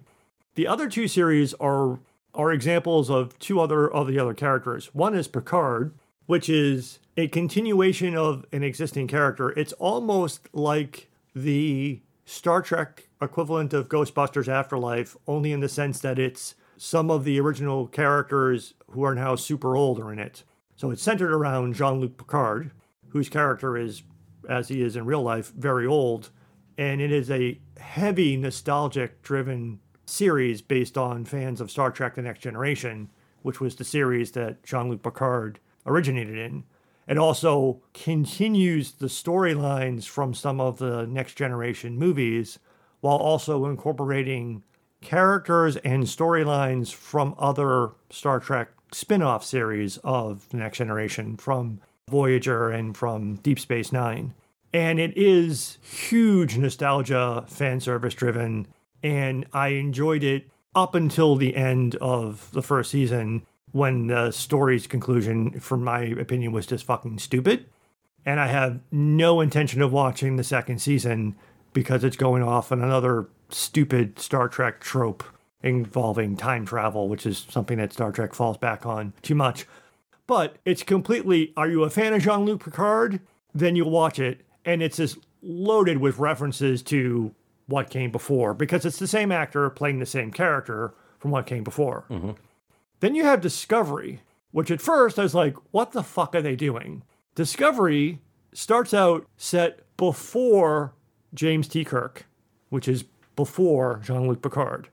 The other two series are are examples of two other of the other characters. One is Picard, which is a continuation of an existing character. It's almost like the Star Trek equivalent of Ghostbusters Afterlife, only in the sense that it's some of the original characters who are now super old are in it. So it's centered around Jean Luc Picard, whose character is, as he is in real life, very old. And it is a heavy nostalgic driven series based on fans of Star Trek The Next Generation, which was the series that Jean Luc Picard originated in. It also continues the storylines from some of the Next Generation movies while also incorporating characters and storylines from other Star Trek spin off series of The Next Generation, from Voyager and from Deep Space Nine. And it is huge nostalgia, fan service driven, and I enjoyed it up until the end of the first season when the story's conclusion, from my opinion, was just fucking stupid. And I have no intention of watching the second season because it's going off on another stupid Star Trek trope involving time travel, which is something that Star Trek falls back on too much. But it's completely are you a fan of Jean Luc Picard? Then you'll watch it. And it's just loaded with references to what came before because it's the same actor playing the same character from what came before. Mm-hmm. Then you have Discovery, which at first I was like, what the fuck are they doing? Discovery starts out set before James T. Kirk, which is before Jean Luc Picard.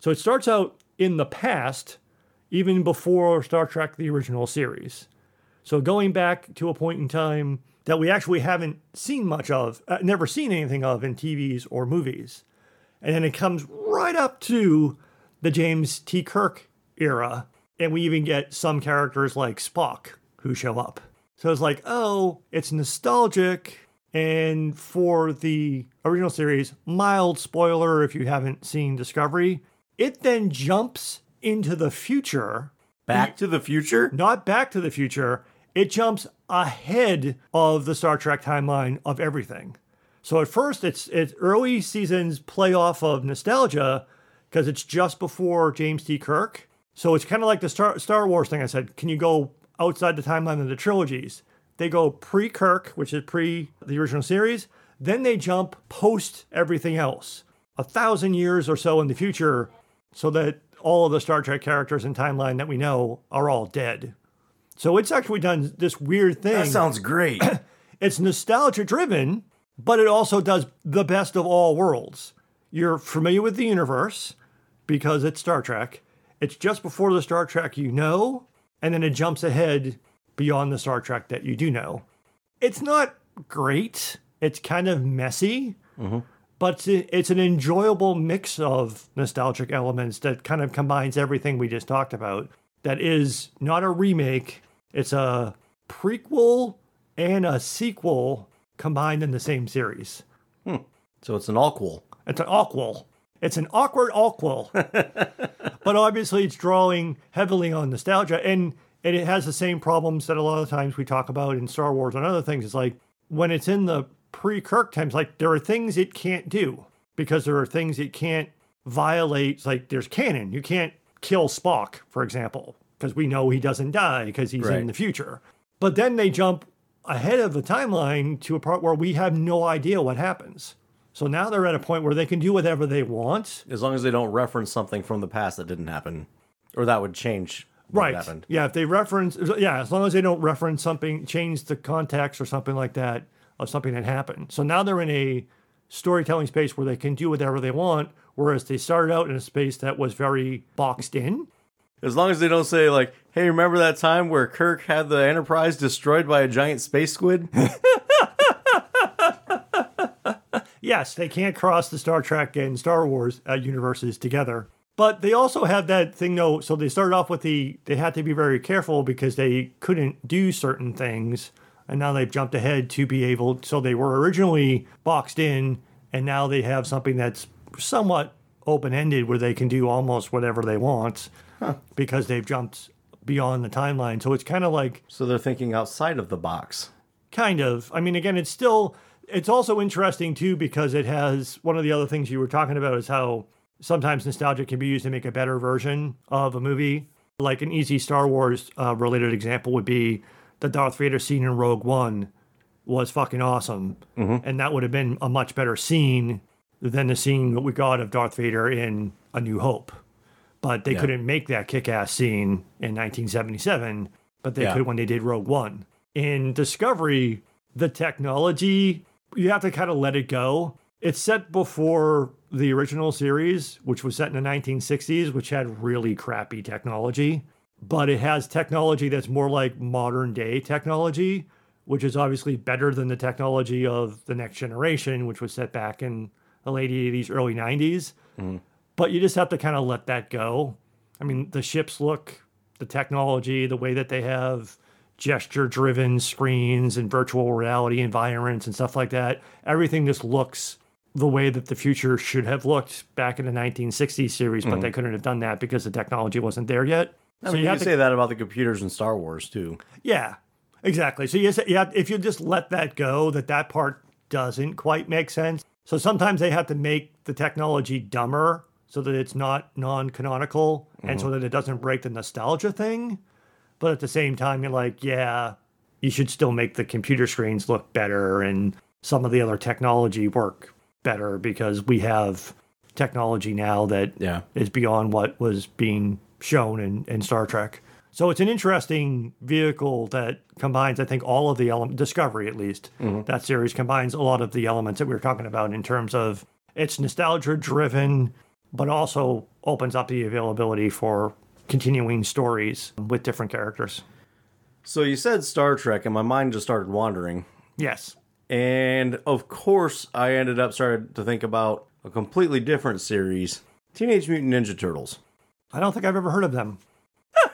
So it starts out in the past, even before Star Trek, the original series. So going back to a point in time that we actually haven't seen much of, uh, never seen anything of in TVs or movies. And then it comes right up to the James T. Kirk era. And we even get some characters like Spock who show up. So it's like, oh, it's nostalgic. And for the original series, mild spoiler if you haven't seen Discovery, it then jumps into the future Back to the Future? not back to the future. It jumps ahead of the Star Trek timeline of everything. So at first, it's it's early seasons play off of nostalgia because it's just before James T. Kirk. So it's kind of like the Star Star Wars thing I said. Can you go outside the timeline of the trilogies? They go pre Kirk, which is pre the original series. Then they jump post everything else, a thousand years or so in the future, so that all of the Star Trek characters and timeline that we know are all dead. So it's actually done this weird thing. That sounds great. it's nostalgia driven, but it also does the best of all worlds. You're familiar with the universe because it's Star Trek, It's just before the Star Trek you know, and then it jumps ahead beyond the Star Trek that you do know. It's not great. It's kind of messy, mm-hmm. but it's, an enjoyable mix of nostalgic elements that kind of combines everything we just talked about. That is not a remake, it's a prequel and a sequel combined in the same series. Hmm. So it's an all It's an awkward. It's an awkward awkward. but obviously, it's drawing heavily on nostalgia, and and it has the same problems that a lot of times we talk about in Star Wars and other things. It's like when it's in the pre-Kirk times, like there are things it can't do because there are things it can't violate. It's like there's canon. You can't kill Spock, for example, because we know he doesn't die because he's Right. in the future. But then they jump ahead of the timeline to a part where we have no idea what happens. So now they're at a point where they can do whatever they want. As long as they don't reference something from the past that didn't happen, or that would change what Right. happened. Yeah, if they reference, yeah, as long as they don't reference something, change the context or something like that of something that happened. So now they're in a storytelling space where they can do whatever they want, whereas they started out in a space that was very boxed in. As long as they don't say like, "Hey, remember that time where Kirk had the Enterprise destroyed by a giant space squid?" Yes, they can't cross the Star Trek and Star Wars uh, universes together. But they also have that thing, though. So they started off with the, they had to be very careful because they couldn't do certain things. And now they've jumped ahead to be able, so they were originally boxed in, and now they have something that's somewhat open ended where they can do almost whatever they want because they've jumped beyond the timeline. So it's kind of like, so they're thinking outside of the box. Kind of. I mean, again, it's still, it's also interesting too because it has one of the other things you were talking about is how sometimes nostalgia can be used to make a better version of a movie. Like an easy Star Wars uh, related example would be the Darth Vader scene in Rogue One was fucking awesome. And that would have been a much better scene than the scene that we got of Darth Vader in A New Hope. But they Yeah. couldn't make that kick ass scene in 1977, but they Yeah. could when they did Rogue One. In Discovery, the technology, you have to kind of let it go. It's set before the original series, which was set in the 1960s, which had really crappy technology. But it has technology that's more like modern day technology, which is obviously better than the technology of the next generation, which was set back in the late 80s, early 90s. Mm-hmm. But you just have to kind of let that go. I mean, the ships look, the technology, the way that they have gesture driven screens and virtual reality environments and stuff like that, everything just looks the way that the future should have looked back in the 1960s series, but they mm-hmm. couldn't have done that because the technology wasn't there yet. I mean, you, to say that about the computers in Star Wars too. Yeah, exactly. So you yeah, if you just let that go, that that part doesn't quite make sense. So sometimes they have to make the technology dumber so that it's not non-canonical and so mm-hmm. that it doesn't break the nostalgia thing. But at the same time, you're like, yeah, you should still make the computer screens look better and some of the other technology work better because we have technology now that Yeah. is beyond what was being shown in, in Star Trek. So it's an interesting vehicle that combines, I think, all of the elements, Discovery at least, mm-hmm. that series combines a lot of the elements that we were talking about in terms of it's nostalgia driven, but also opens up the availability for continuing stories with different characters. So you said Star Trek, and my mind just started wandering. Yes. And of course, I ended up started to think about a completely different series, Teenage Mutant Ninja Turtles. I don't think I've ever heard of them.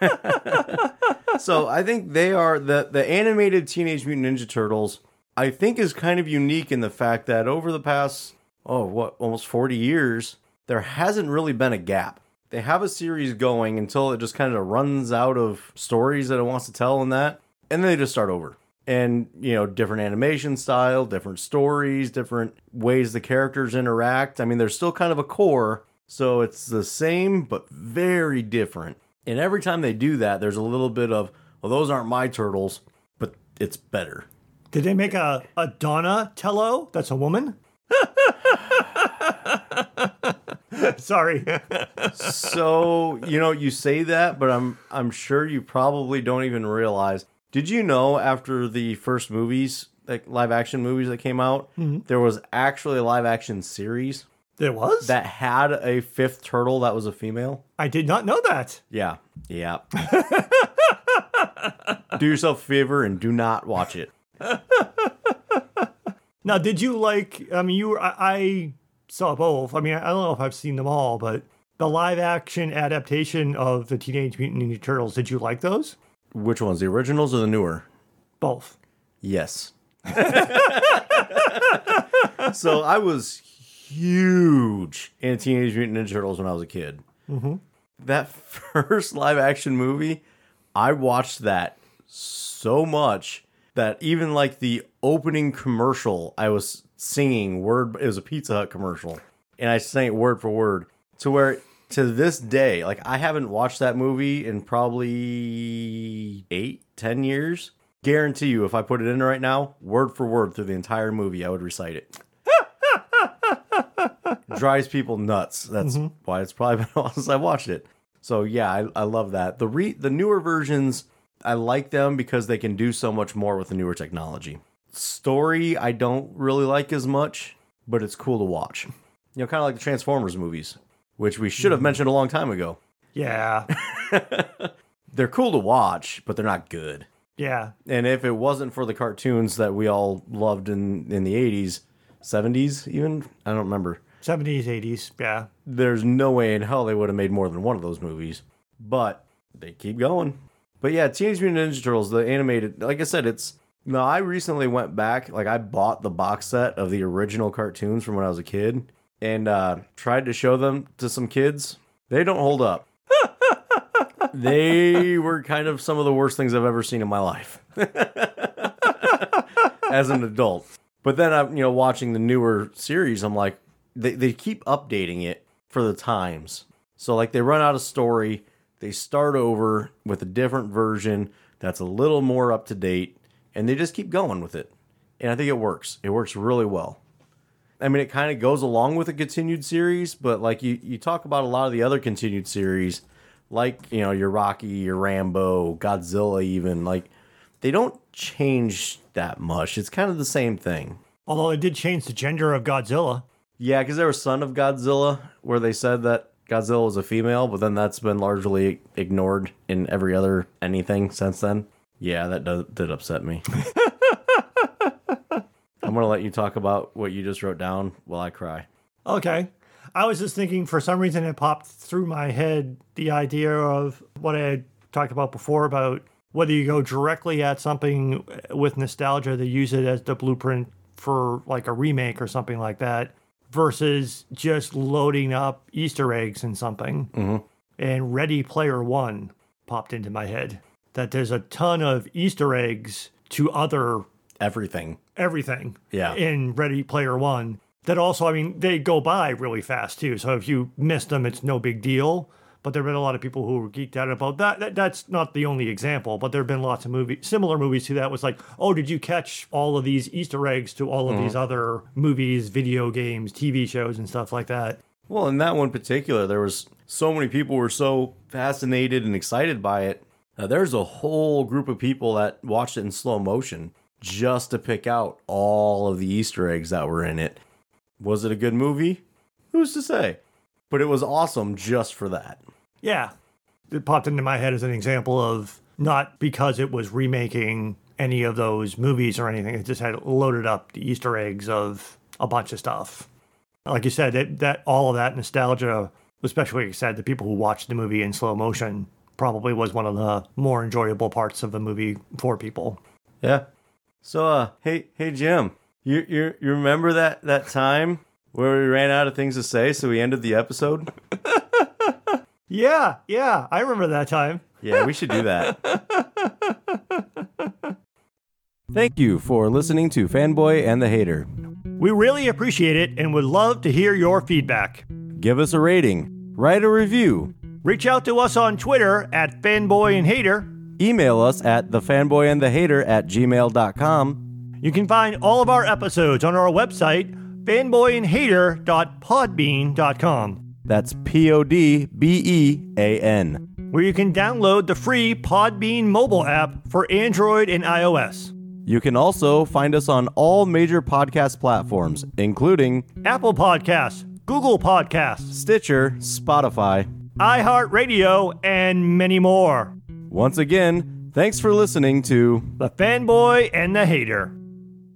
so I think they are the the animated Teenage Mutant Ninja Turtles. I think is kind of unique in the fact that over the past oh what almost forty years, there hasn't really been a gap. They have a series going until it just kind of runs out of stories that it wants to tell and that, and then they just start over. And you know, different animation style, different stories, different ways the characters interact. I mean, there's still kind of a core, so it's the same but very different. And every time they do that, there's a little bit of, well, those aren't my turtles, but it's better. Did they make a, a Donna Tello that's a woman? Sorry. so you know, you say that, but I'm I'm sure you probably don't even realize. Did you know after the first movies, like live action movies that came out, mm-hmm. there was actually a live action series There was? that had a fifth turtle that was a female. I did not know that. Yeah. Yeah. do yourself a favor and do not watch it. Now, did you like? I mean, you. were- I, I saw both. I mean, I don't know if I've seen them all, but the live action adaptation of the Teenage Mutant Ninja Turtles. Did you like those? Which ones, the originals or the newer? Both. Yes. so I was huge in Teenage Mutant Ninja Turtles when I was a kid. Mm-hmm. That first live action movie, I watched that so much that even like the opening commercial, I was singing word. It was a Pizza Hut commercial, and I sang it word for word to where to this day, like I haven't watched that movie in probably eight, ten years. Guarantee you, if I put it in right now, word for word through the entire movie, I would recite it. Drives people nuts. That's mm-hmm. why it's probably been a while since I watched it. So yeah, I, I love that. The re the newer versions, I like them because they can do so much more with the newer technology. Story, I don't really like as much, but it's cool to watch. You know, kind of like the Transformers movies, which we should have mm-hmm. mentioned a long time ago. Yeah. They're cool to watch, but they're not good. yeah. And if it wasn't for the cartoons that we all loved in in the 80s, 70s even, I don't remember. 70s, 80s. Yeah. There's no way in hell they would have made more than one of those movies. But they keep going. But yeah, Teenage Mutant Ninja Turtles, the animated, like I said, it's no, I recently went back, like I bought the box set of the original cartoons from when I was a kid and uh tried to show them to some kids. They don't hold up. they were kind of some of the worst things I've ever seen in my life. as an adult. But then I'm, you know, watching the newer series, I'm like, they, they keep updating it for the times. So like they run out of story, they start over with a different version that's a little more up to date, and they just keep going with it. And I think it works. It works really well. I mean, it kind of goes along with a continued series, but like you, you talk about a lot of the other continued series, like, you know, your Rocky, your Rambo, Godzilla, even, like, they don't change that much. It's kind of the same thing. Although it did change the gender of Godzilla. Yeah, because there was Son of Godzilla, where they said that Godzilla was a female, but then that's been largely ignored in every other anything since then. Yeah, that does, did upset me. I'm going to let you talk about what you just wrote down while I cry. Okay. I was just thinking, for some reason, it popped through my head the idea of what I had talked about before about whether you go directly at something with nostalgia, they use it as the blueprint for like a remake or something like that, versus just loading up Easter eggs in something. Mm-hmm. And Ready Player One popped into my head that there's a ton of Easter eggs to other Everything. everything Yeah. in Ready Player One. That also, I mean, they go by really fast too. So if you miss them, it's no big deal. But there have been a lot of people who were geeked out about that. that that's not the only example, but there have been lots of movies, similar movies to that. Was like, oh, did you catch all of these Easter eggs to all of these mm-hmm. other movies, video games, TV shows, and stuff like that? Well, in that one particular, there was so many people were so fascinated and excited by it. Uh, there's a whole group of people that watched it in slow motion just to pick out all of the Easter eggs that were in it. Was it a good movie? Who's to say? But it was awesome just for that. Yeah, it popped into my head as an example of not because it was remaking any of those movies or anything. It just had loaded up the Easter eggs of a bunch of stuff. Like you said, it, that all of that nostalgia, especially like you said, the people who watched the movie in slow motion, probably was one of the more enjoyable parts of the movie for people. Yeah. So, uh, hey, hey, Jim, you you you remember that that time where we ran out of things to say, so we ended the episode? Yeah, yeah, I remember that time. Yeah, we should do that. Thank you for listening to Fanboy and the Hater. We really appreciate it and would love to hear your feedback. Give us a rating, write a review, Reach out to us on Twitter at Fanboy and Hater. email us at thefanboyandthehater at gmail.com. You can find all of our episodes on our website, fanboyandhater.podbean.com, That's P O D B E A N. where you can download the free Podbean mobile app for Android and iOS, You can also find us on all major podcast platforms, including Apple Podcasts, Google Podcasts, Stitcher, Spotify. iHeartRadio, and many more. Once again, thanks for listening to The Fanboy and the Hater.